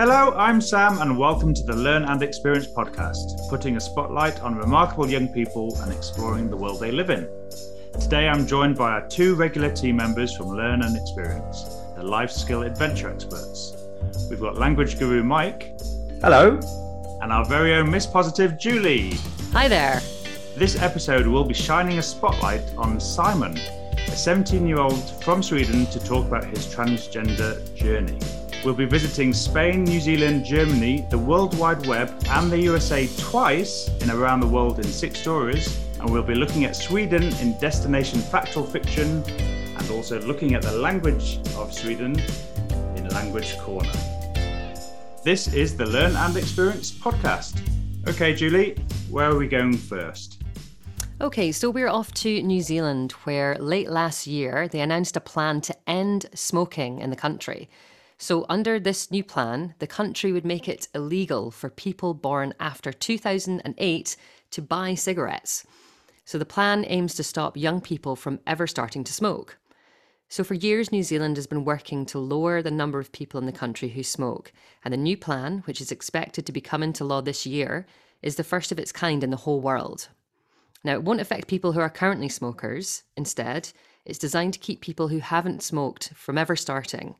Hello, I'm Sam, and welcome to the Learn and Experience podcast, putting a spotlight on remarkable young people and exploring the world they live in. Today, I'm joined by our two regular team members from Learn and Experience, the life skill adventure experts. We've got language guru Mike. Hello. And our very own Miss Positive Julie. Hi there. This episode will be shining a spotlight on Simon, a 17 year old from Sweden, to talk about his transgender journey. We'll be visiting Spain, New Zealand, Germany, the World Wide Web, and the USA twice in Around the World in Six Stories. And we'll be looking at Sweden in Destination Fact or Fiction and also looking at the language of Sweden in Language Corner. This is the Learn and Experience podcast. Okay, Julie, where are we going first? Okay, so we're off to New Zealand, where late last year they announced a plan to end smoking in the country. So, under this new plan, the country would make it illegal for people born after 2008 to buy cigarettes. So, the plan aims to stop young people from ever starting to smoke. So, for years, New Zealand has been working to lower the number of people in the country who smoke. And the new plan, which is expected to be come into law this year, is the first of its kind in the whole world. Now, it won't affect people who are currently smokers. Instead, it's designed to keep people who haven't smoked from ever starting.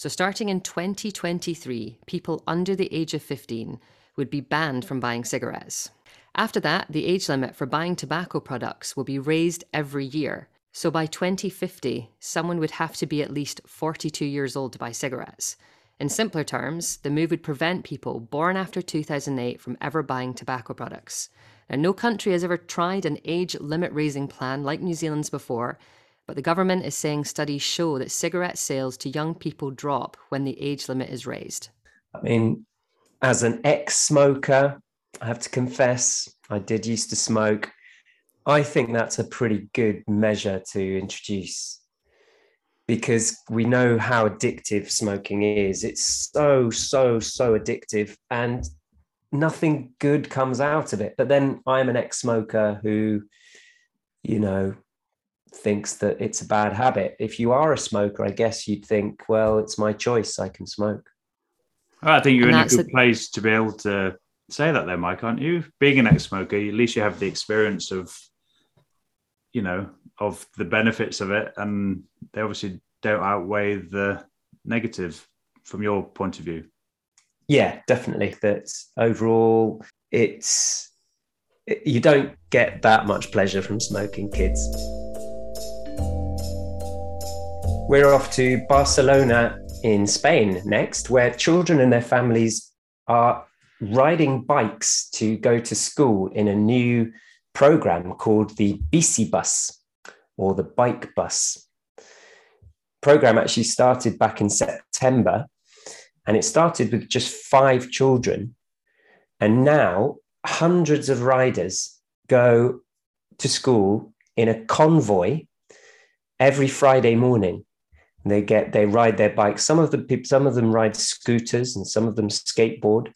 So, starting in 2023, people under the age of 15 would be banned from buying cigarettes. After that, the age limit for buying tobacco products will be raised every year. So, by 2050, someone would have to be at least 42 years old to buy cigarettes. In simpler terms, the move would prevent people born after 2008 from ever buying tobacco products. Now, no country has ever tried an age limit raising plan like New Zealand's before, but the government is saying studies show that cigarette sales to young people drop when the age limit is raised. I mean, as an ex smoker, I have to confess, I did used to smoke. I think that's a pretty good measure to introduce because we know how addictive smoking is. It's so, so, so addictive, and nothing good comes out of it. But then I'm an ex smoker who, you know, thinks that it's a bad habit. If you are a smoker, I guess you'd think, well, it's my choice. I can smoke. I think you're and in a good a... place to be able to say that, there, Mike, aren't you? Being an ex-smoker, at least you have the experience of, you know, of the benefits of it, and they obviously don't outweigh the negative from your point of view. Yeah, definitely. That overall, it's you don't get that much pleasure from smoking, kids. We're off to Barcelona in Spain next, where children and their families are riding bikes to go to school in a new program called the Bici Bus or the Bike Bus. Program actually started back in September and it started with just five children. And now hundreds of riders go to school in a convoy every Friday morning they get they ride their bikes. Some of them some of them ride scooters and some of them skateboard.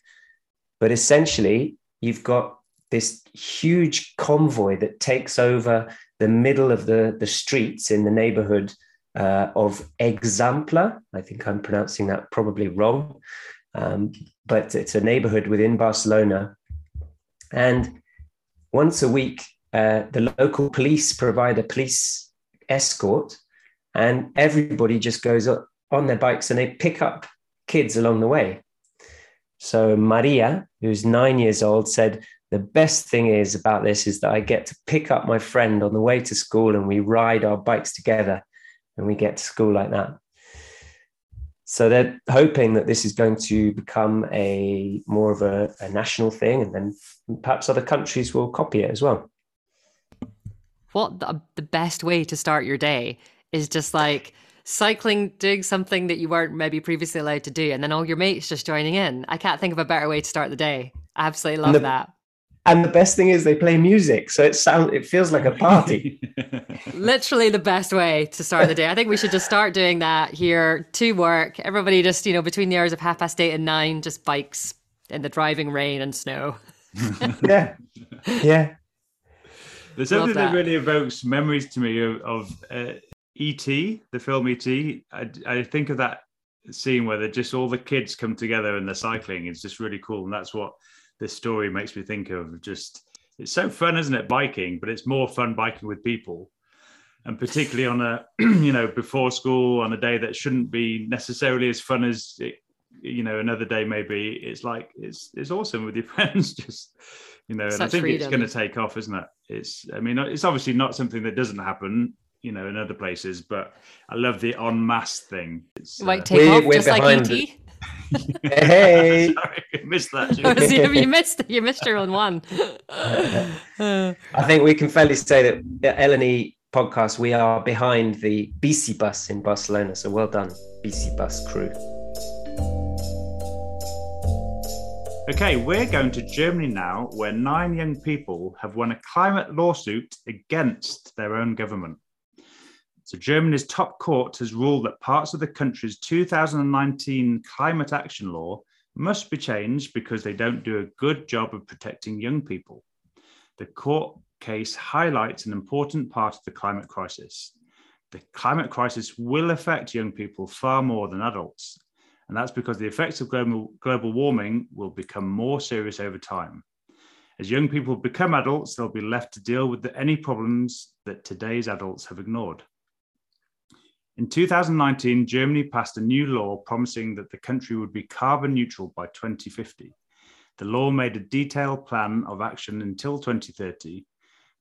But essentially, you've got this huge convoy that takes over the middle of the, the streets in the neighborhood uh, of Eixample. I think I'm pronouncing that probably wrong, um, but it's a neighborhood within Barcelona. And once a week, uh, the local police provide a police escort and everybody just goes on their bikes and they pick up kids along the way. So Maria, who's nine years old, said, The best thing is about this is that I get to pick up my friend on the way to school and we ride our bikes together and we get to school like that. So they're hoping that this is going to become a more of a, a national thing and then perhaps other countries will copy it as well. What the, the best way to start your day is just like cycling, doing something that you weren't maybe previously allowed to do, and then all your mates just joining in. I can't think of a better way to start the day. I absolutely love the, that. And the best thing is they play music, so it sounds it feels like a party. Literally the best way to start the day. I think we should just start doing that here to work. Everybody just, you know, between the hours of half past eight and nine, just bikes in the driving rain and snow. yeah. Yeah. There's something that. that. really evokes memories to me of, of uh, E.T., the film E.T., I, I think of that scene where they're just all the kids come together and they're cycling. It's just really cool, and that's what this story makes me think of. Just it's so fun, isn't it? Biking, but it's more fun biking with people, and particularly on a you know before school on a day that shouldn't be necessarily as fun as it, you know another day maybe. It's like it's it's awesome with your friends. Just you know, Such and I think freedom. it's going to take off, isn't it? It's I mean it's obviously not something that doesn't happen you know, in other places. But I love the en masse thing. It's, uh, take we're, off we're just like ET. hey, Sorry, I missed that. you missed you missed your own one. I think we can fairly say that at L&E podcast we are behind the Bici bus in Barcelona. So well done, Bici bus crew. Okay, we're going to Germany now, where nine young people have won a climate lawsuit against their own government. So, Germany's top court has ruled that parts of the country's 2019 climate action law must be changed because they don't do a good job of protecting young people. The court case highlights an important part of the climate crisis. The climate crisis will affect young people far more than adults, and that's because the effects of global, global warming will become more serious over time. As young people become adults, they'll be left to deal with the, any problems that today's adults have ignored. In 2019, Germany passed a new law promising that the country would be carbon neutral by 2050. The law made a detailed plan of action until 2030,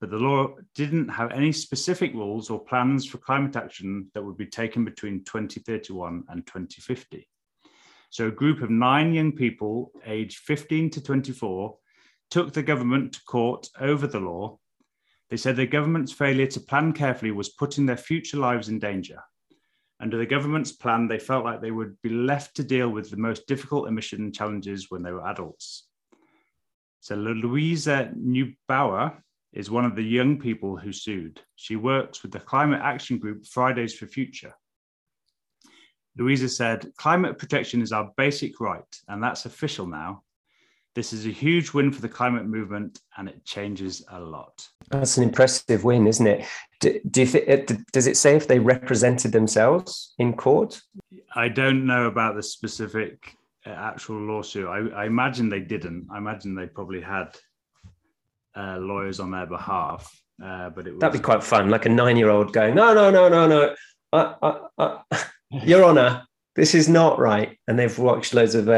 but the law didn't have any specific rules or plans for climate action that would be taken between 2031 and 2050. So, a group of nine young people, aged 15 to 24, took the government to court over the law. They said the government's failure to plan carefully was putting their future lives in danger. Under the government's plan, they felt like they would be left to deal with the most difficult emission challenges when they were adults. So Luisa Neubauer is one of the young people who sued. She works with the climate action group Fridays for Future. Luisa said, Climate protection is our basic right, and that's official now. This is a huge win for the climate movement and it changes a lot. That's an impressive win, isn't it? Do, do you th- does it say if they represented themselves in court? I don't know about the specific uh, actual lawsuit. I, I, imagine they didn't. I imagine they probably had uh, lawyers on their behalf. Uh, but it was... that'd be quite fun, like a nine-year-old going, "No, no, no, no, no, uh, uh, uh Your Honour, this is not right." And they've watched loads of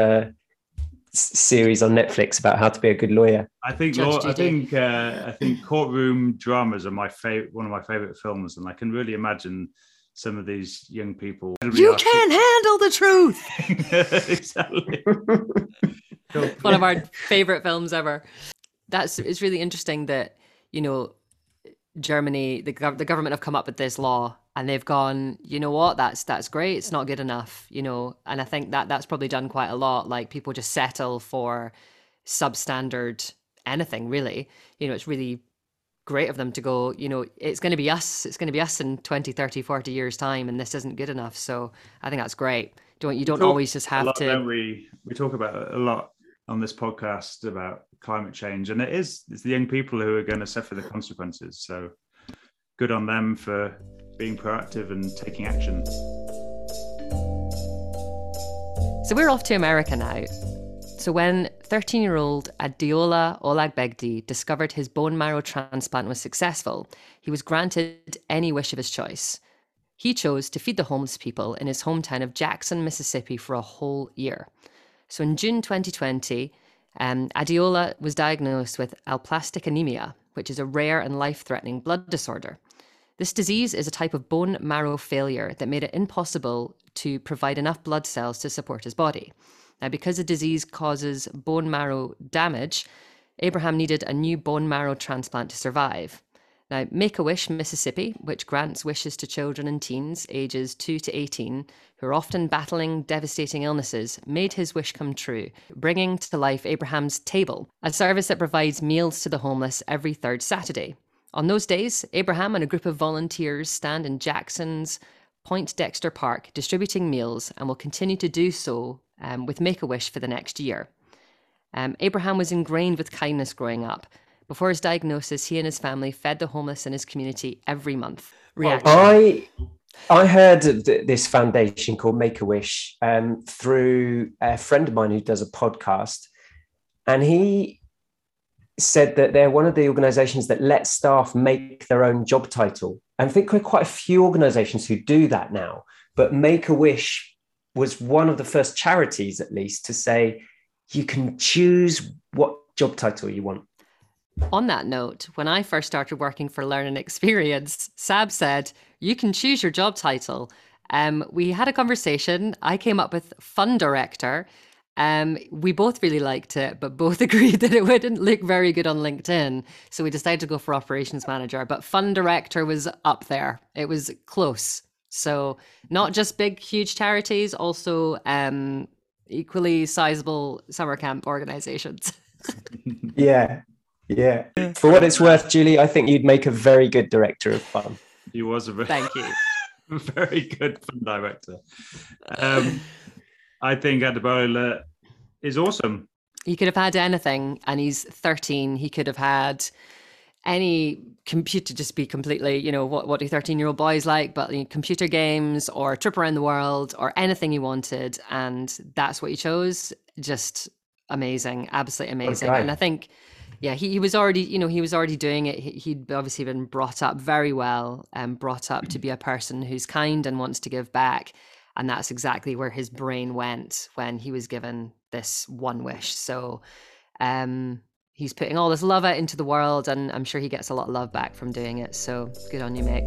series on Netflix about how to be a good lawyer. I think law, I think uh, I think courtroom dramas are my favorite one of my favorite films, and I can really imagine some of these young people. You can't handle the truth. exactly. one of our favorite films ever. That's it's really interesting that you know Germany, the the government have come up with this law and they've gone, you know what, that's that's great. It's not good enough, you know. And I think that that's probably done quite a lot. Like people just settle for substandard anything, really. You know, it's really great of them to go, you know, it's going to be us. It's going to be us in 20, 30, 40 years time and this isn't good enough. So I think that's great. Don't you don't always just have lot, to we we talk about a lot on this podcast about climate change and it is it's the young people who are going to suffer the consequences. So good on them for being proactive and taking action. So we're off to America now. So when 13 year old Adeola Olagbegi discovered his bone marrow transplant was successful, he was granted any wish of his choice. He chose to feed the homeless people in his hometown of Jackson, Mississippi for a whole year. So in June 2020, um, was diagnosed with aplastic anemia, which is a rare and life threatening blood disorder. This disease is a type of bone marrow failure that made it impossible to provide enough blood cells to support his body. Now, because the disease causes bone marrow damage, Abraham needed a new bone marrow transplant to survive. Now, Make a Wish Mississippi, which grants wishes to children and teens ages 2 to 18 who are often battling devastating illnesses, made his wish come true, bringing to life Abraham's Table, a service that provides meals to the homeless every third Saturday. On those days, Abraham and a group of volunteers stand in Jackson's Poindexter Park distributing meals and will continue to do so um, with Make a Wish for the next year. Um, Abraham was ingrained with kindness growing up. Before his diagnosis, he and his family fed the homeless in his community every month. Reaction. I I heard of this foundation called Make a Wish um, through a friend of mine who does a podcast, and he said that they're one of the organizations that let staff make their own job title. And I think we're quite a few organizations who do that now, but Make a Wish was one of the first charities, at least, to say you can choose what job title you want. On that note, when I first started working for Learn and Experience, Sab said, You can choose your job title. Um, we had a conversation. I came up with fun director. Um, we both really liked it, but both agreed that it wouldn't look very good on LinkedIn. So we decided to go for operations manager. But fun director was up there, it was close. So not just big, huge charities, also um, equally sizable summer camp organizations. yeah, yeah. For what it's worth, Julie, I think you'd make a very good director of fun. He was a very, thank you. very good fun director. Um, I think Adebola is awesome. He could have had anything, and he's 13. He could have had any computer just be completely, you know, what what do 13 year old boys like, but you know, computer games or a trip around the world or anything he wanted, and that's what he chose. Just amazing, absolutely amazing. And I think yeah, he, he was already, you know, he was already doing it. He, would obviously been brought up very well and um, brought up to be a person who's kind and wants to give back. And that's exactly where his brain went when he was given this one wish. So um, he's putting all this love out into the world, and I'm sure he gets a lot of love back from doing it. So good on you, mate.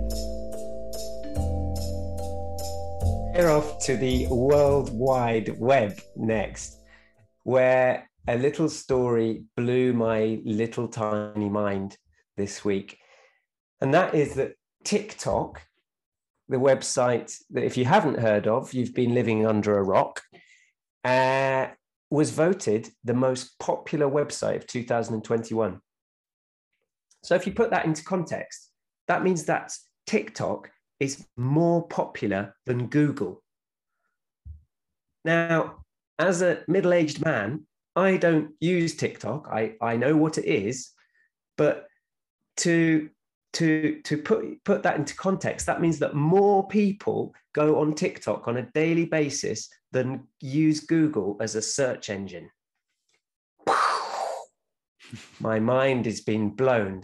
We're off to the World Wide Web next, where a little story blew my little tiny mind this week. And that is that TikTok, the website that if you haven't heard of, you've been living under a rock, uh, was voted the most popular website of 2021. So if you put that into context, that means that TikTok is more popular than Google. Now, as a middle aged man, I don't use TikTok. I, I know what it is, but to to to put put that into context, that means that more people go on TikTok on a daily basis than use Google as a search engine. My mind is being blown.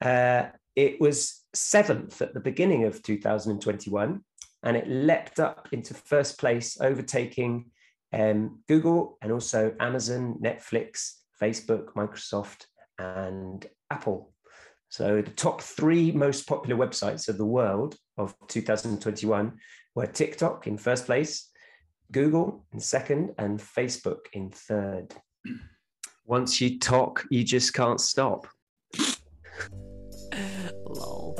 Uh, it was seventh at the beginning of 2021, and it leapt up into first place, overtaking um, Google and also Amazon, Netflix, Facebook, Microsoft, and Apple. So the top three most popular websites of the world of 2021 were TikTok in first place, Google in second, and Facebook in third. Once you talk, you just can't stop. Uh, lol.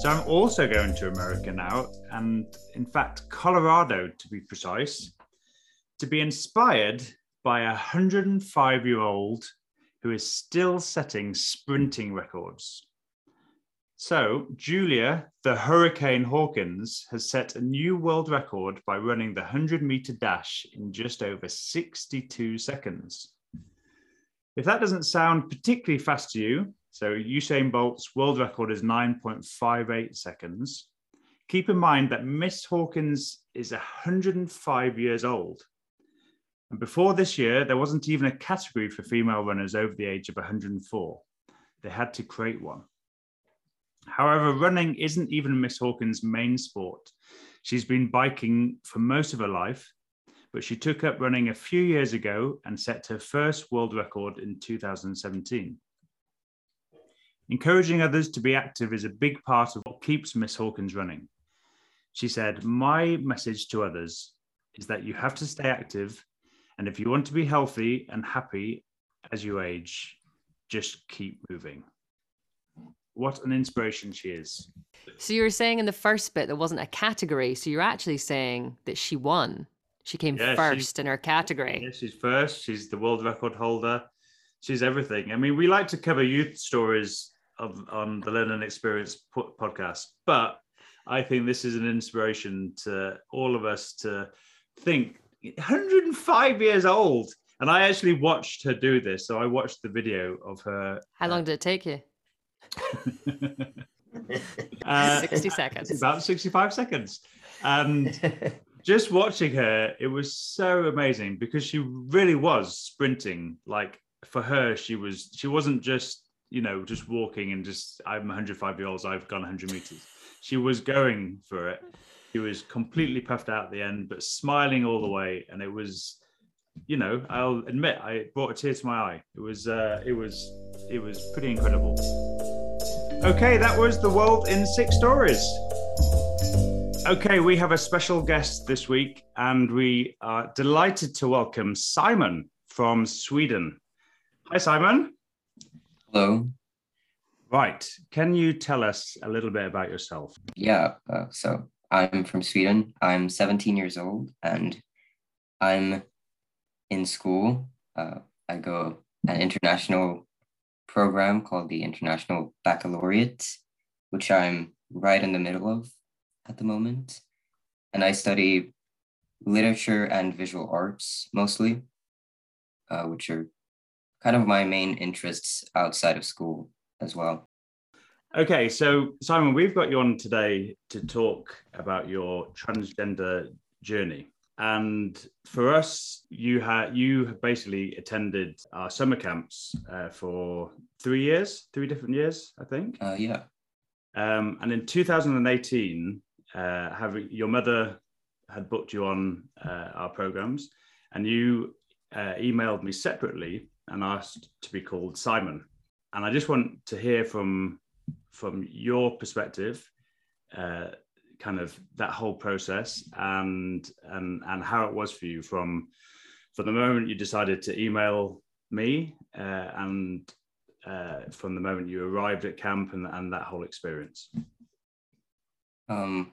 So I'm also going to America now, and in fact, Colorado to be precise, to be inspired by a 105 year old who is still setting sprinting records. So, Julia, the Hurricane Hawkins, has set a new world record by running the 100 meter dash in just over 62 seconds. If that doesn't sound particularly fast to you, so Usain Bolt's world record is 9.58 seconds. Keep in mind that Miss Hawkins is 105 years old. And before this year, there wasn't even a category for female runners over the age of 104. They had to create one. However, running isn't even Miss Hawkins' main sport. She's been biking for most of her life, but she took up running a few years ago and set her first world record in 2017. Encouraging others to be active is a big part of what keeps Miss Hawkins running. She said, My message to others is that you have to stay active. And if you want to be healthy and happy as you age, just keep moving. What an inspiration she is. So you were saying in the first bit there wasn't a category. So you're actually saying that she won. She came yeah, first in her category. Yeah, she's first. She's the world record holder. She's everything. I mean, we like to cover youth stories of, on the Learn and Experience podcast. But I think this is an inspiration to all of us to think 105 years old. And I actually watched her do this. So I watched the video of her. How long did it take you? Uh, 60 seconds. About 65 seconds. And just watching her, it was so amazing because she really was sprinting. Like for her, she was, she wasn't just, you know, just walking and just, I'm 105 years old, so I've gone 100 meters. She was going for it. She was completely puffed out at the end, but smiling all the way. And it was, you know, I'll admit, I brought a tear to my eye. It was, uh, it was, it was pretty incredible. Okay, that was the world in six stories. Okay, we have a special guest this week, and we are delighted to welcome Simon from Sweden. Hi, Simon. Hello. Right. Can you tell us a little bit about yourself? Yeah. Uh, so I'm from Sweden. I'm 17 years old, and I'm in school. Uh, I go an international program called the International Baccalaureate, which I'm right in the middle of at the moment. And I study literature and visual arts mostly, uh, which are kind of my main interests outside of school as well. Okay, so Simon, we've got you on today to talk about your transgender journey. And for us, you had you basically attended our summer camps uh, for three years, three different years, I think. Uh, yeah. Um, and in 2018, uh, having your mother had booked you on uh, our programs, and you uh, emailed me separately and asked to be called Simon. And I just want to hear from from your perspective, uh, kind of that whole process and and and how it was for you from from the moment you decided to email me uh, and uh, from the moment you arrived at camp and, and that whole experience. Um,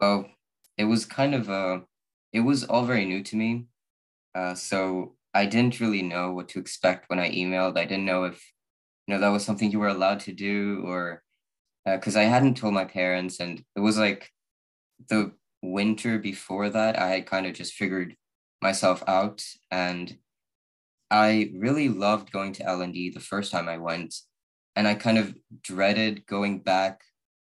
well, it was kind of a, it was all very new to me. Uh, so I didn't really know what to expect when I emailed. I didn't know if, you know, that was something you were allowed to do or, because uh, I hadn't told my parents. And it was like the winter before that, I had kind of just figured myself out. And I really loved going to L&E the first time I went. And I kind of dreaded going back,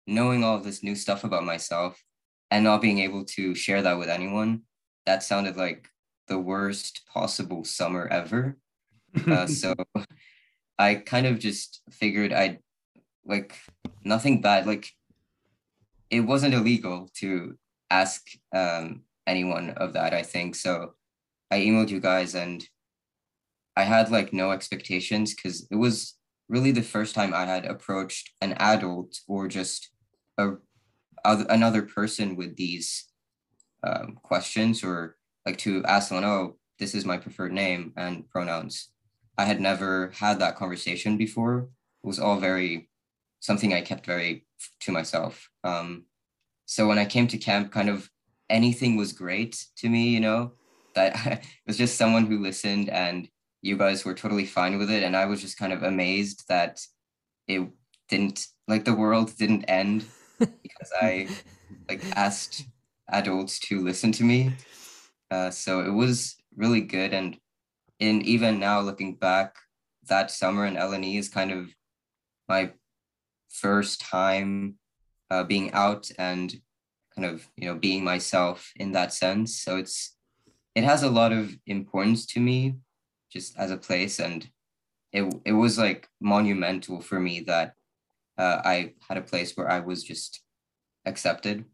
knowing all this new stuff about myself and not being able to share that with anyone that sounded like the worst possible summer ever uh, so i kind of just figured i'd like nothing bad like it wasn't illegal to ask um, anyone of that i think so i emailed you guys and i had like no expectations because it was really the first time i had approached an adult or just a other, another person with these um, questions or like to ask someone, oh, this is my preferred name and pronouns. I had never had that conversation before. It was all very something I kept very to myself. Um, so when I came to camp, kind of anything was great to me, you know, that it was just someone who listened and you guys were totally fine with it. And I was just kind of amazed that it didn't like the world didn't end because I like asked adults to listen to me. Uh, so it was really good. And in even now looking back, that summer in LNE is kind of my first time uh, being out and kind of you know being myself in that sense. So it's it has a lot of importance to me just as a place and it, it was like monumental for me that uh, I had a place where I was just accepted,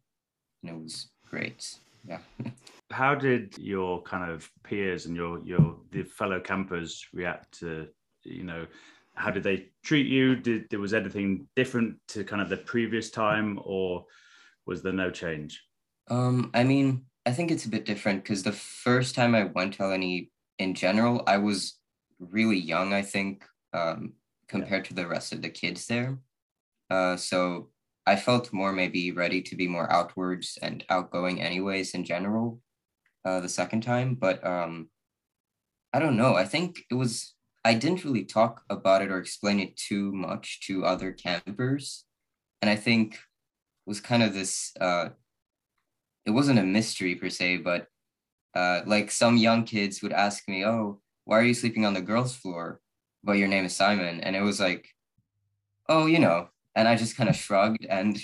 and it was great. Yeah. How did your kind of peers and your your the fellow campers react to you know? How did they treat you? Did there was anything different to kind of the previous time, or was there no change? Um, I mean, I think it's a bit different because the first time I went to LNE in general, I was really young. I think um, compared yeah. to the rest of the kids there. Uh, so I felt more maybe ready to be more outwards and outgoing, anyways, in general, uh, the second time. But um, I don't know. I think it was, I didn't really talk about it or explain it too much to other campers. And I think it was kind of this, uh, it wasn't a mystery per se, but uh, like some young kids would ask me, Oh, why are you sleeping on the girls' floor? But your name is Simon. And it was like, Oh, you know, and I just kind of shrugged. And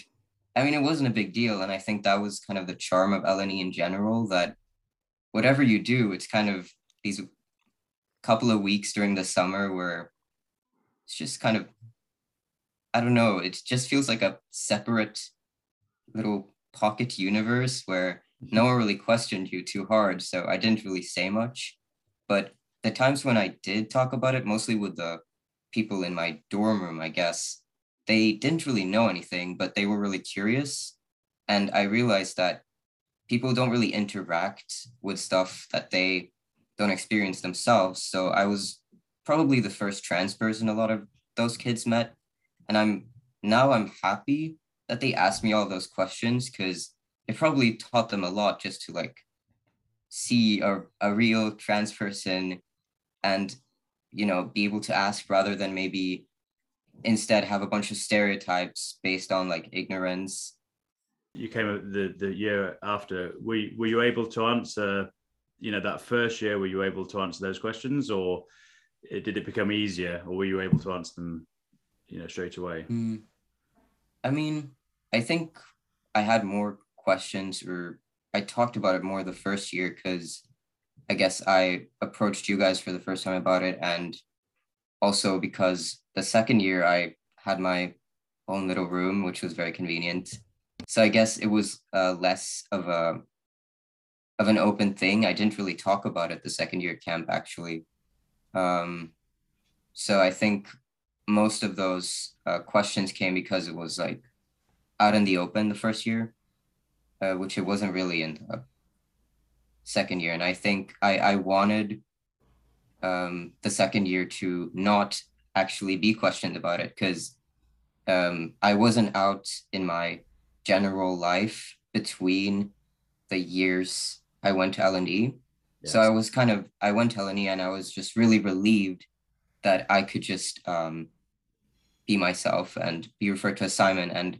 I mean, it wasn't a big deal. And I think that was kind of the charm of LNE in general that whatever you do, it's kind of these couple of weeks during the summer where it's just kind of, I don't know, it just feels like a separate little pocket universe where no mm-hmm. one really questioned you too hard. So I didn't really say much. But the times when I did talk about it, mostly with the people in my dorm room, I guess, they didn't really know anything, but they were really curious. And I realized that people don't really interact with stuff that they don't experience themselves. So I was probably the first trans person a lot of those kids met. And I'm now I'm happy that they asked me all those questions because it probably taught them a lot just to like see a, a real trans person and you know be able to ask rather than maybe instead have a bunch of stereotypes based on like ignorance you came the the year after were you, were you able to answer you know that first year were you able to answer those questions or did it become easier or were you able to answer them you know straight away mm. i mean i think i had more questions or i talked about it more the first year because i guess i approached you guys for the first time about it and also because the second year I had my own little room, which was very convenient. So I guess it was uh, less of a of an open thing. I didn't really talk about it the second year camp actually. Um, so I think most of those uh, questions came because it was like out in the open the first year, uh, which it wasn't really in the second year. And I think I I wanted um, the second year to not actually be questioned about it because um, I wasn't out in my general life between the years I went to LNE. Yes. So I was kind of I went to LNE and I was just really relieved that I could just um, be myself and be referred to as Simon and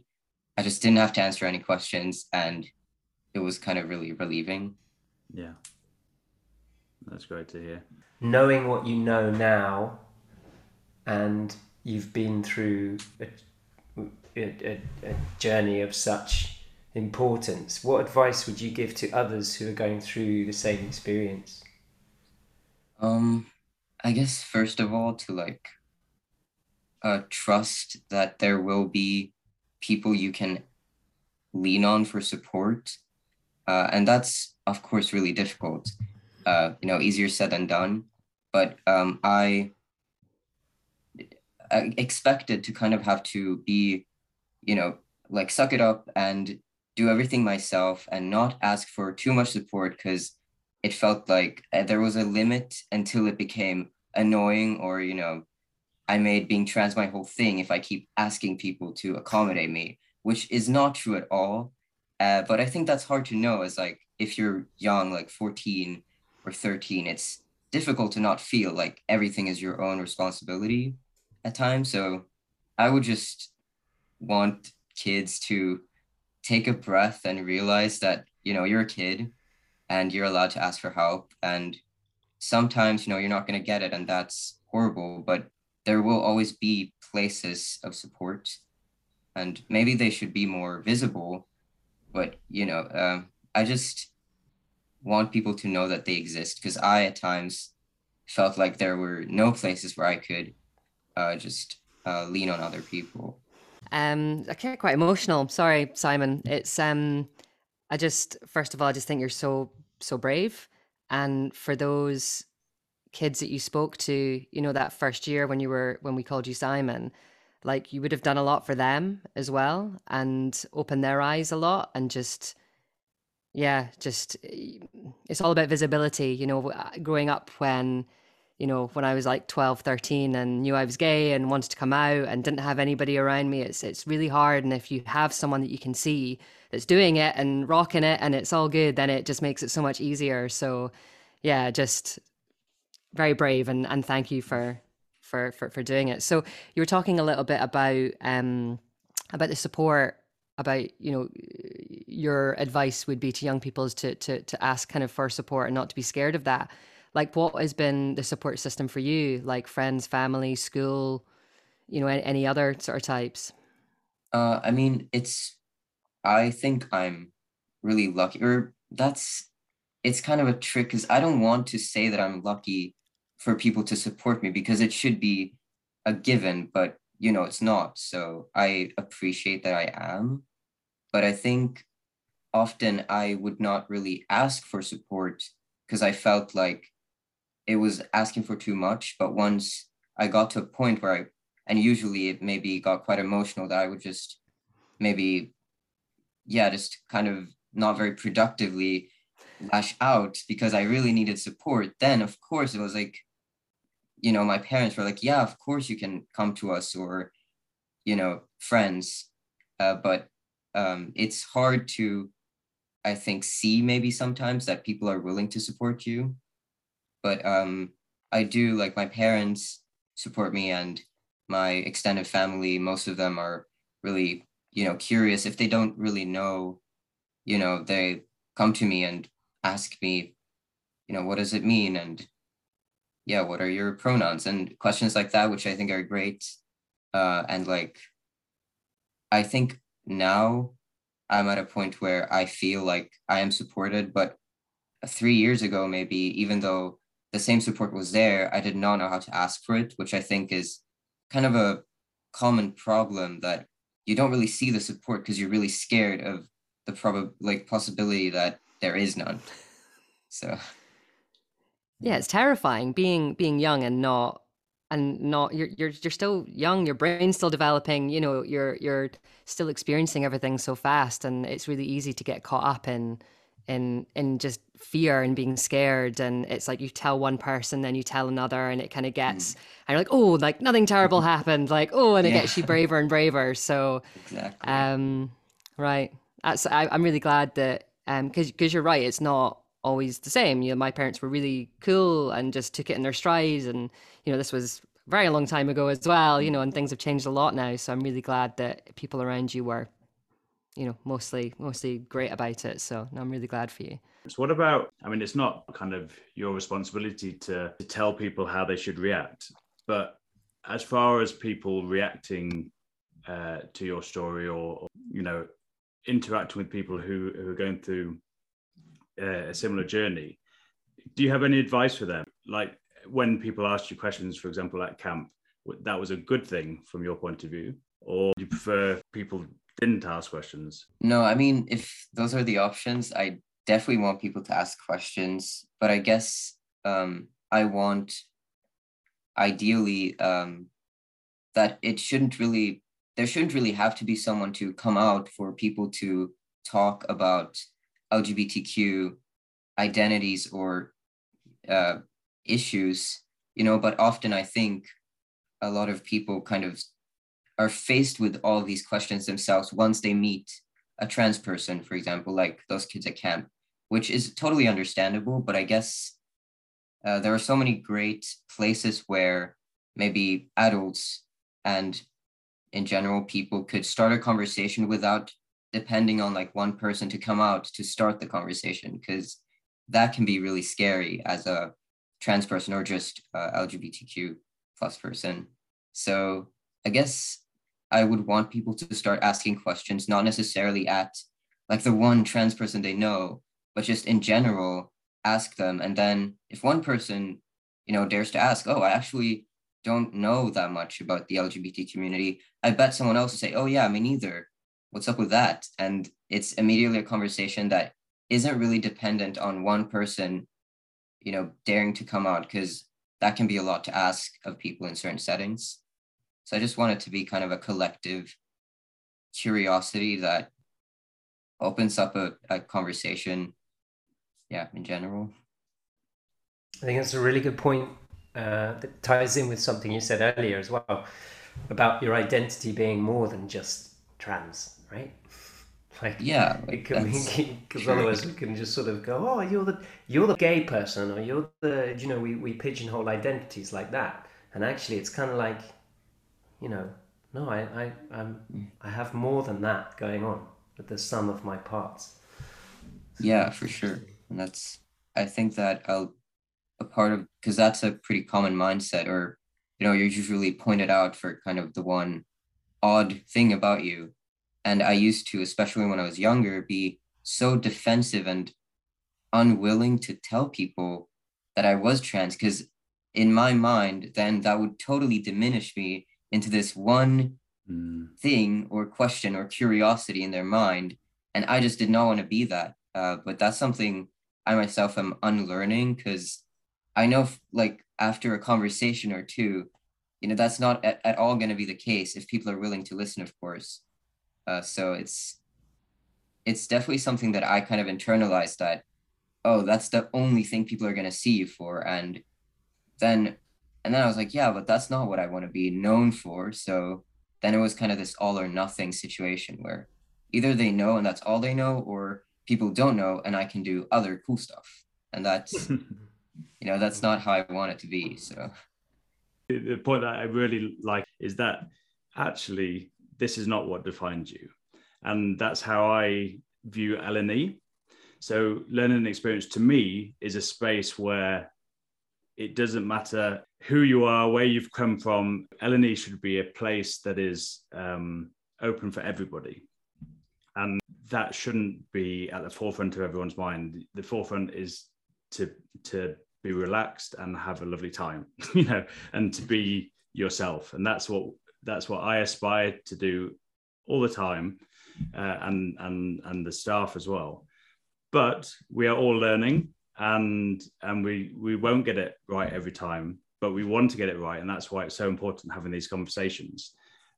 I just didn't have to answer any questions and it was kind of really relieving. Yeah. That's great to hear. Knowing what you know now and you've been through a, a, a, journey of such importance, what advice would you give to others who are going through the same experience? Um, I guess first of all to like uh, trust that there will be people you can lean on for support, uh, and that's of course really difficult. Uh, you know, easier said than done. But um, I expected to kind of have to be, you know, like suck it up and do everything myself and not ask for too much support because it felt like uh, there was a limit until it became annoying or, you know, I made being trans my whole thing if I keep asking people to accommodate me, which is not true at all. Uh, but I think that's hard to know as like if you're young, like 14 or 13, it's difficult to not feel like everything is your own responsibility at times. So I would just want kids to take a breath and realize that, you know, you're a kid and you're allowed to ask for help. And sometimes, you know, you're not going to get it and that's horrible, but there will always be places of support and maybe they should be more visible. But, you know, um, I just want people to know that they exist because I at times felt like there were no places where I could uh, just uh, lean on other people. Um, I get quite emotional. Sorry, Simon. It's um, I just first of all, I just think you're so so brave, and for those kids that you spoke to, you know, that first year when you were when we called you Simon, like you would have done a lot for them as well, and opened their eyes a lot, and just yeah, just it's all about visibility. You know, growing up when you know, when I was like 12, 13 and knew I was gay and wanted to come out and didn't have anybody around me, it's it's really hard. And if you have someone that you can see that's doing it and rocking it and it's all good, then it just makes it so much easier. So yeah, just very brave and, and thank you for for, for for doing it. So you were talking a little bit about um about the support about you know your advice would be to young people is to to to ask kind of for support and not to be scared of that like what has been the support system for you like friends family school you know any other sort of types Uh, I mean, it's. I think I'm really lucky, or that's. It's kind of a trick because I don't want to say that I'm lucky for people to support me because it should be a given, but you know it's not. So I appreciate that I am, but I think often I would not really ask for support because I felt like it was asking for too much. But once I got to a point where I, and usually it maybe got quite emotional that I would just maybe, yeah, just kind of not very productively lash out because I really needed support. Then, of course, it was like, you know, my parents were like, yeah, of course you can come to us or, you know, friends. Uh, but um, it's hard to, I think, see maybe sometimes that people are willing to support you but um, I do like my parents support me and my extended family. Most of them are really, you know, curious. If they don't really know, you know, they come to me and ask me, you know, what does it mean? And yeah, what are your pronouns? And questions like that, which I think are great. Uh, and like, I think now I'm at a point where I feel like I am supported, but three years ago, maybe, even though the same support was there, I did not know how to ask for it, which I think is kind of a common problem that you don't really see the support because you're really scared of the prob like possibility that there is none. So yeah, it's terrifying being being young and not and not you're you're you're still young, your brain's still developing, you know, you're you're still experiencing everything so fast and it's really easy to get caught up in in in just fear and being scared. And it's like you tell one person then you tell another and it kind of gets mm. and you're like oh like nothing terrible happened. Like oh and it yeah. gets you braver and braver. So exactly. um right. That's I, am really glad that um because because you're right it's not always the same. You know my parents were really cool and just took it in their strides and you know this was very long time ago as well you know and things have changed a lot now. So i'm really glad that people around you were you know mostly mostly great about it. So i'm really glad for you. So what about i mean it's not kind of your responsibility to, to tell people how they should react but as far as people reacting uh, to your story or, or, you know interacting with people who, who are going through uh, a similar journey do you have any advice for them? Like when people ask you questions for example at camp that was a good thing from your point of view or do you prefer people didn't ask questions? No, I mean, if those are the options, I definitely want people to ask questions. But I guess um, I want, ideally, um, that it shouldn't really, there shouldn't really have to be someone to come out for people to talk about LGBTQ identities or uh, issues, you know. But often I think a lot of people kind of are faced with all these questions themselves once they meet a trans person, for example, like those kids at camp, which is totally understandable. But I guess uh, there are so many great places where maybe adults and in general people could start a conversation without depending on like one person to come out to start the conversation because that can be really scary as a trans person or just uh, lgbtq plus person so i guess I would want people to start asking questions, not necessarily at like the one trans person they know, but just in general, ask them. And then if one person, you know, dares to ask, oh, I actually don't know that much about the LGBT community, I bet someone else will say, oh, yeah, me neither. What's up with that? And it's immediately a conversation that isn't really dependent on one person, you know, daring to come out, because that can be a lot to ask of people in certain settings. So I just want it to be kind of a collective curiosity that opens up a, a conversation, yeah, in general. I think that's a really good point uh, that ties in with something you said earlier as well about your identity being more than just trans, right? Like yeah, it can because otherwise we can just sort of go, oh, you're the you're the gay person, or you're the you know we we pigeonhole identities like that, and actually it's kind of like you know, no, I, I, I'm. I have more than that going on with the sum of my parts. Yeah, for sure. And that's, I think that I'll, a part of, because that's a pretty common mindset, or, you know, you're usually pointed out for kind of the one odd thing about you. And I used to, especially when I was younger, be so defensive and unwilling to tell people that I was trans because in my mind, then that would totally diminish me into this one mm. thing or question or curiosity in their mind. And I just did not want to be that. Uh, but that's something I myself am unlearning because I know, if, like, after a conversation or two, you know, that's not at, at all going to be the case if people are willing to listen, of course. Uh, so it's it's definitely something that I kind of internalized that, oh, that's the only thing people are going to see you for. And then, and then I was like, yeah, but that's not what I want to be known for. So then it was kind of this all or nothing situation where either they know and that's all they know, or people don't know and I can do other cool stuff. And that's, you know, that's not how I want it to be. So the point that I really like is that actually this is not what defines you. And that's how I view L&E. So learning and experience to me is a space where it doesn't matter who you are, where you've come from. L&E should be a place that is um, open for everybody. And that shouldn't be at the forefront of everyone's mind. The forefront is to to be relaxed and have a lovely time, you know, and to be yourself. And that's what that's what I aspire to do all the time, uh, and and and the staff as well. But we are all learning, and and we we won't get it right every time, but we want to get it right, and that's why it's so important having these conversations.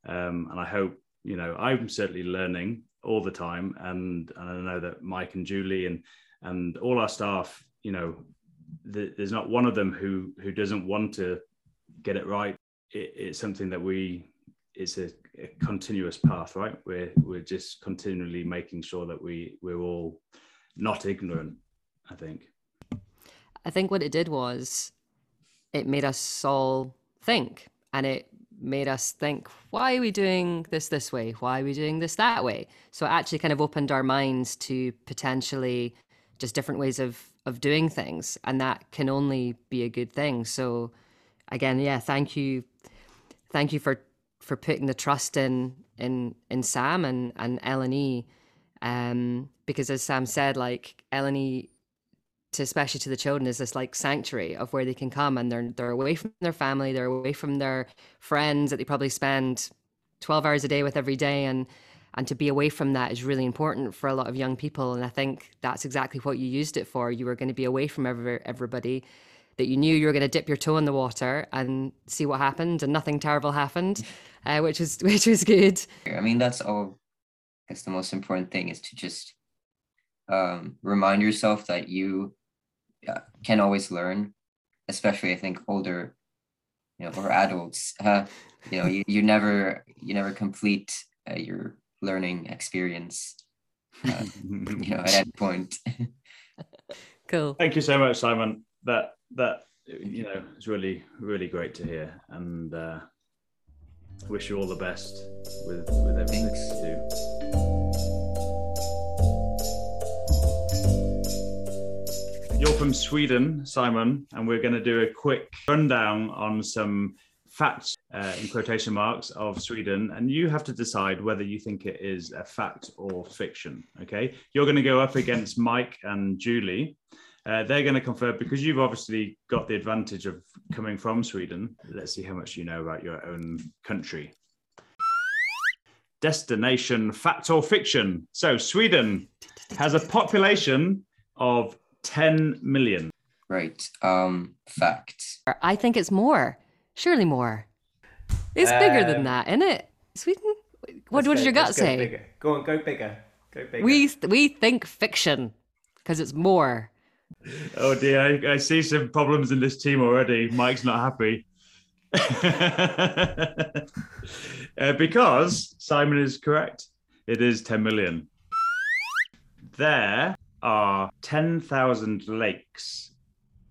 Um, and I hope you know I'm certainly learning all the time, and and I know that Mike and Julie and and all our staff, you know, the, there's not one of them who who doesn't want to get it right. It, it's something that we it's a, a, continuous path, right? We're we're just continually making sure that we we're all not ignorant. I think. I think what it did was it made us all think, and it made us think, why are we doing this this way? Why are we doing this that way? So it actually kind of opened our minds to potentially just different ways of of doing things, and that can only be a good thing. So again, yeah, thank you, thank you for for putting the trust in in in Sam and and L&E, um, because as Sam said, like L&E to especially to the children is this like sanctuary of where they can come and they're they're away from their family, they're away from their friends that they probably spend 12 hours a day with every day and and to be away from that is really important for a lot of young people and I think that's exactly what you used it for. You were going to be away from every, everybody that you knew you were going to dip your toe in the water and see what happened and nothing terrible happened, uh, which was which was good. I mean that's all I guess the most important thing is to just um, remind yourself that you can always learn, especially I think older, you know, or adults. Uh, you know, you, you never you never complete uh, your learning experience. Uh, you know, at any point. cool. Thank you so much, Simon. That that you know is really really great to hear, and uh, wish you all the best with with everything Thanks. you do. You're from Sweden, Simon, and we're going to do a quick rundown on some facts, uh, in quotation marks, of Sweden. And you have to decide whether you think it is a fact or fiction. Okay. You're going to go up against Mike and Julie. Uh, they're going to confirm because you've obviously got the advantage of coming from Sweden. Let's see how much you know about your own country. Destination fact or fiction. So, Sweden has a population of 10 million. Right. Um, fact. I think it's more. Surely more. It's um, bigger than um, that, isn't it? Sweden? What, what does your gut say? Bigger. Go on, go bigger. Go bigger. We, we think fiction because it's more. Oh dear, I, I, see some problems in this team already. Mike's not happy. uh, because Simon is correct. It is 10 million. There are 10,000 lakes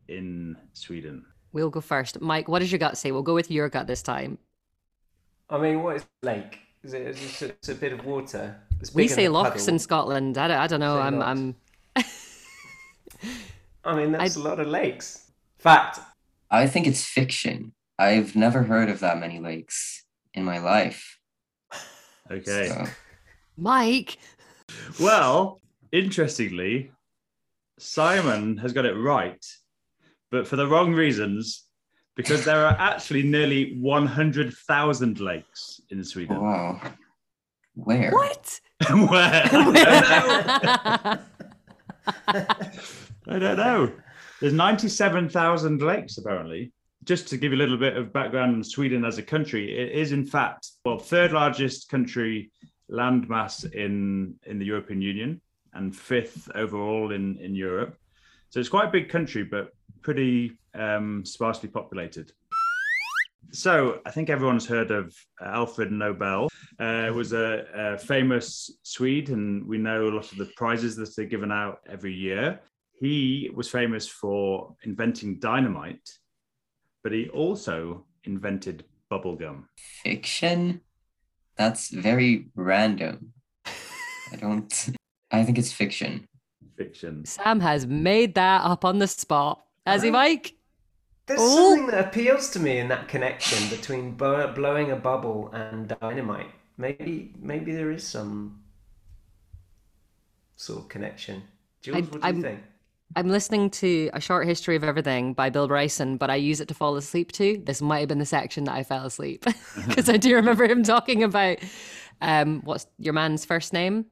in Sweden. We'll go first. Mike, what does your gut say? We'll go with your gut this time. I mean, what is lake? Is it it's, it's a bit of water? we say lochs puddle. in Scotland. I don't, I don't know. I'm, I'm. I mean, that's I'd... a lot of lakes. Fact. I think it's fiction. I've never heard of that many lakes in my life. Okay. So. Mike. Well, interestingly, Simon has got it right, but for the wrong reasons, because there are actually nearly 100,000 lakes in Sweden. Wow. Where? What? Where? I don't know. I don't know. There's 97,000 lakes, apparently. Just to give you a little bit of background on Sweden as a country, it is in fact, well, third largest country landmass in, in the European Union and fifth overall in, in Europe. So it's quite a big country, but pretty um, sparsely populated. So I think everyone's heard of Alfred Nobel. Uh, was a, a famous Swede, and we know a lot of the prizes that are given out every year. He was famous for inventing dynamite, but he also invented bubblegum. Fiction? That's very random. I don't. I think it's fiction. Fiction. Sam has made that up on the spot. Has he, Mike? There's Oh. something that appeals to me in that connection between blow, blowing a bubble and dynamite. Maybe, maybe there is some sort of connection. Jules, I- what do you I'm- think? I'm listening to A Short History of Everything by Bill Bryson, but I use it to fall asleep to. This might have been the section that I fell asleep because I do remember him talking about um, what's your man's first name?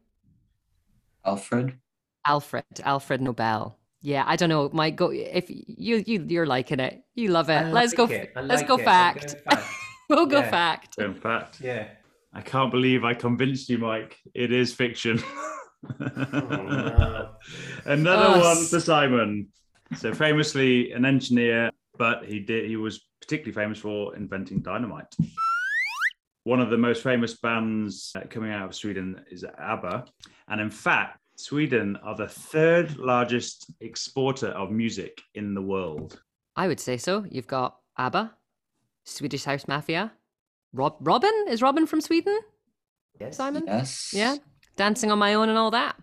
Alfred? Alfred. Alfred Nobel. Yeah, I don't know. Mike, go if you you you're liking it. You love it. I let's go. it. I Let's like go it. Fact. fact. We'll go Yeah. fact. In fact, Yeah. I can't believe I convinced you, Mike. It is fiction. Oh, no. Another Oh, one s- for Simon. So famously an engineer, but he did he was particularly famous for inventing dynamite. One of the most famous bands coming out of Sweden is ABBA, and in fact, Sweden are the third largest exporter of music in the world. I would say so. You've got ABBA, Swedish House Mafia, Rob Robyn is Robyn from Sweden. Yes. Simon. Yes. Yeah, dancing on my own and all that.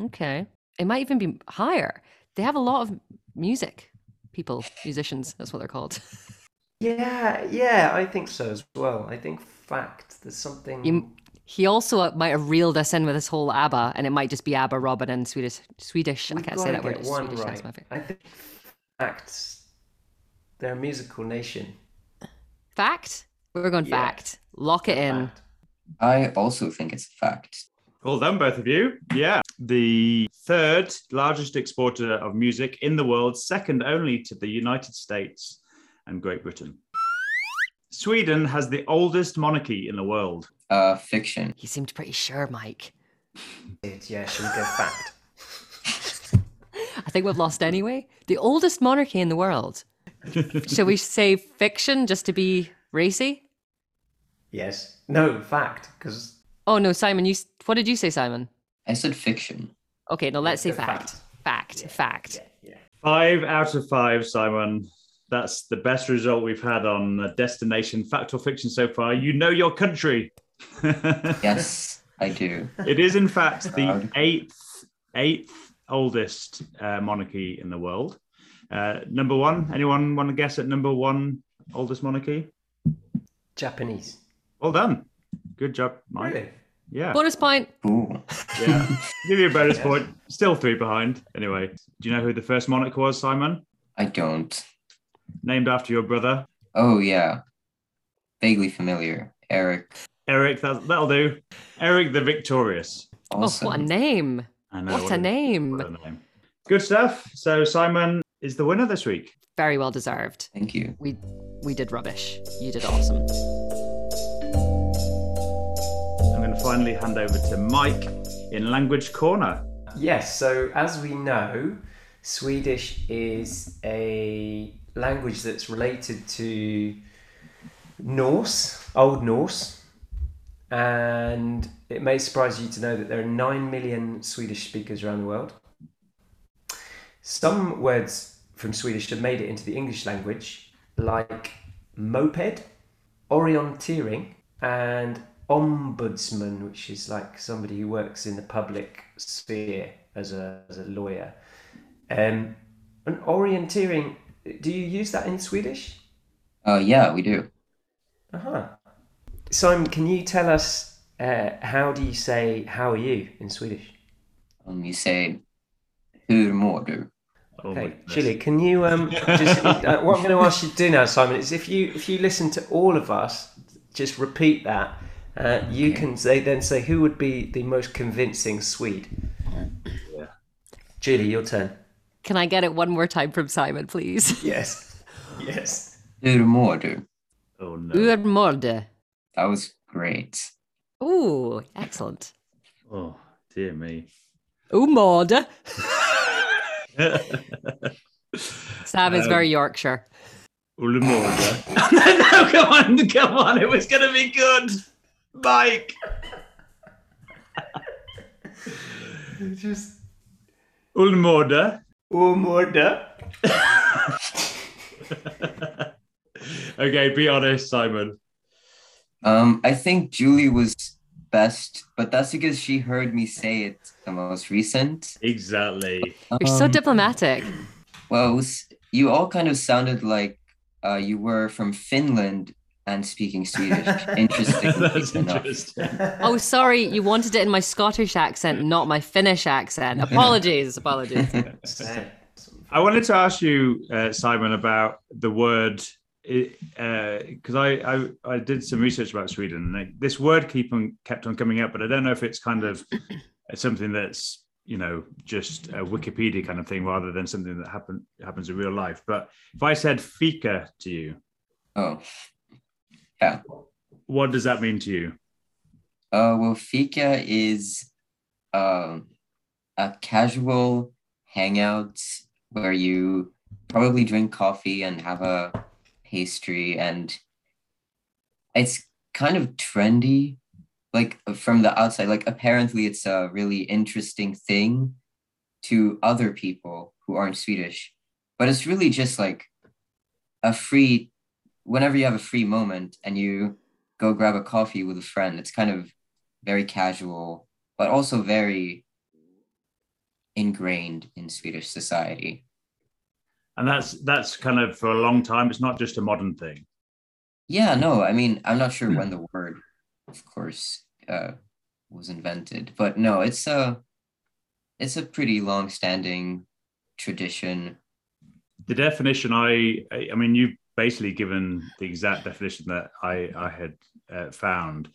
Okay, it might even be higher. They have a lot of music people, musicians. That's what they're called. Yeah, yeah, I think so as well. I think fact. There's something. You, he also uh, might have reeled us in with his whole ABBA, and it might just be ABBA, Robyn, and Swedish. Swedish. I We've can't say that word. one Swedish House right. Mafia. I think facts. They're a musical nation. Fact. We're going Yeah. fact. Lock it in. Fact. I also think it's a fact. Well done, both of you. Yeah. The third largest exporter of music in the world, second only to the United States and Great Britain. Sweden has the oldest monarchy in the world. Uh, fiction. He seemed pretty sure, Mike. Yeah, should we go fact? I think we've lost anyway. The oldest monarchy in the world. Shall we say fiction just to be racy? Yes. No, fact. Because Oh no, Simon, you what did you say, Simon? I said fiction. Okay, no, let's say go fact. fact. Fact. Fact. yeah, yeah. Five out of five, Simon. That's the best result we've had on uh, Destination Fact or Fiction so far. You know your country. Yes, I do. It is, in fact, the eighth eighth oldest uh, monarchy in the world. Uh, number one. Anyone want to guess at number one oldest monarchy? Japanese. Well done. Good job, Mike. Really? Yeah, Bonus point. Ooh. yeah. Give you a bonus Yes. point. Still three behind. Anyway, do you know who the first monarch was, Simon? I don't. Named after your brother, Oh, yeah. Vaguely familiar. Eric. Eric. That, that'll do. Eric the Victorious. Also. Oh, what a name. I know. What a name. what a name. Good stuff. So Simon is the winner this week. Very well deserved. Thank you. We we did rubbish. You did awesome. I'm going to finally hand over to Mike in Language Corner. Yes, so as we know, Swedish is a language that's related to Norse, Old Norse, and it may surprise you to know that there are 9 million Swedish speakers around the world. Some words from Swedish have made it into the English language, like moped, orienteering, and ombudsman, which is like somebody who works in the public sphere as a, as a lawyer. Um, and orienteering, do you use that in Swedish? Uh, yeah, we do. Uh-huh. Simon, can you tell us uh, how do you say "How are you" in Swedish? Um, you say Hur mår du? Oh Okay, goodness. Julie, can you um just uh, what I'm going to ask you to do now, Simon, is if you if you listen to all of us, just repeat that. Uh, you Okay. can say then say who would be the most convincing Swede. Yeah. Julie, your turn. Can I get it one more time from Simon, please? Yes, yes. Hur mår du? Oh no. Ur morde. That was great. Ooh, excellent. Oh dear me. Umorde. Sam is Um, very Yorkshire. Ullemorda. no, no, come on, come on. It was going to be good. Mike. Just Ullemorda. Umorda. okay, be honest, Simon. Um, I think Julie was best, but that's because she heard me say it the most recent. Exactly. You're so Um, diplomatic. Well, was, you all kind of sounded like uh, you were from Finland and speaking Swedish. Interestingly That's interesting. Oh, sorry. You wanted it in my Scottish accent, not my Finnish accent. Apologies. Apologies. I wanted to ask you, uh, Simon, about the word because I, I I did some research about Sweden. And this word keep on kept on coming up, but I don't know if it's kind of something that's you know just a Wikipedia kind of thing rather than something that happen happens in real life. But if I said fika to you, Oh, yeah. what does that mean to you? Uh, well, fika is um, a casual hangout where you probably drink coffee and have a pastry, and it's kind of trendy. Like from the outside, like apparently it's a really interesting thing to other people who aren't Swedish, but it's really just like a free. Whenever you have a free moment and you go grab a coffee with a friend, it's kind of very casual, but also very ingrained in Swedish society. And that's that's kind of for a long time. It's not just a modern thing. Yeah, no, I mean, I'm not sure when the word, of course, uh, was invented, but no, it's a, it's a pretty long-standing tradition. the definition I, I I mean, you've basically given the exact definition that I, I had uh, found.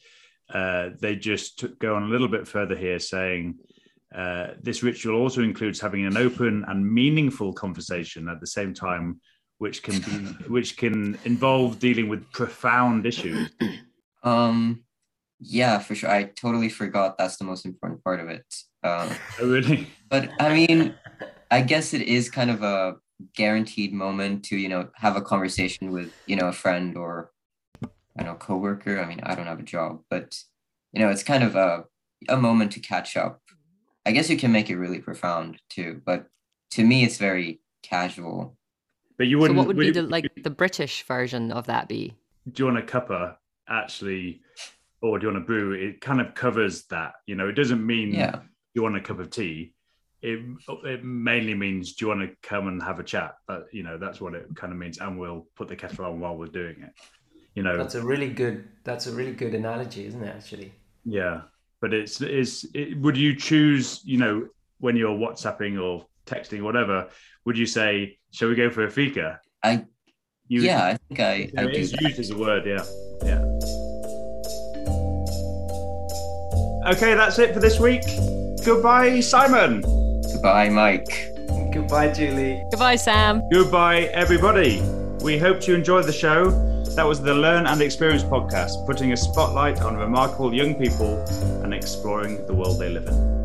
Uh, they just took, go on a little bit further here, saying uh, this ritual also includes having an open and meaningful conversation at the same time, which can be which can involve dealing with profound issues. Um, yeah, for sure. I totally forgot that's the most important part of it. Um, Oh, really? but I mean, I guess it is kind of a guaranteed moment to you know have a conversation with you know a friend or I know coworker. I mean, I don't have a job, but you know, it's kind of a a moment to catch up. I guess you can make it really profound too, but to me, it's very casual. But you wouldn't. So what would be the like the British version of that be? do you want a cuppa actually, or do you want a brew? It kind of covers that. You know, it doesn't mean Yeah, you want a cup of tea. It, it mainly means do you want to come and have a chat? But you know that's what it kind of means, and we'll put the kettle on while we're doing it. You know, That's a really good. That's a really good analogy, isn't it? Actually. yeah. But it's it's it, would you choose? You know, when you're WhatsApping or texting, or whatever, would you say, "Shall we go for a fika?" I You, yeah, I think I I it do. is used as a word. Yeah, yeah. Okay, that's it for this week. Goodbye, Simon. Goodbye, Mike. Goodbye, Julie. Goodbye, Sam. Goodbye, everybody. We hope you enjoyed the show. That was the Learn and Experience podcast, putting a spotlight on remarkable young people and exploring the world they live in.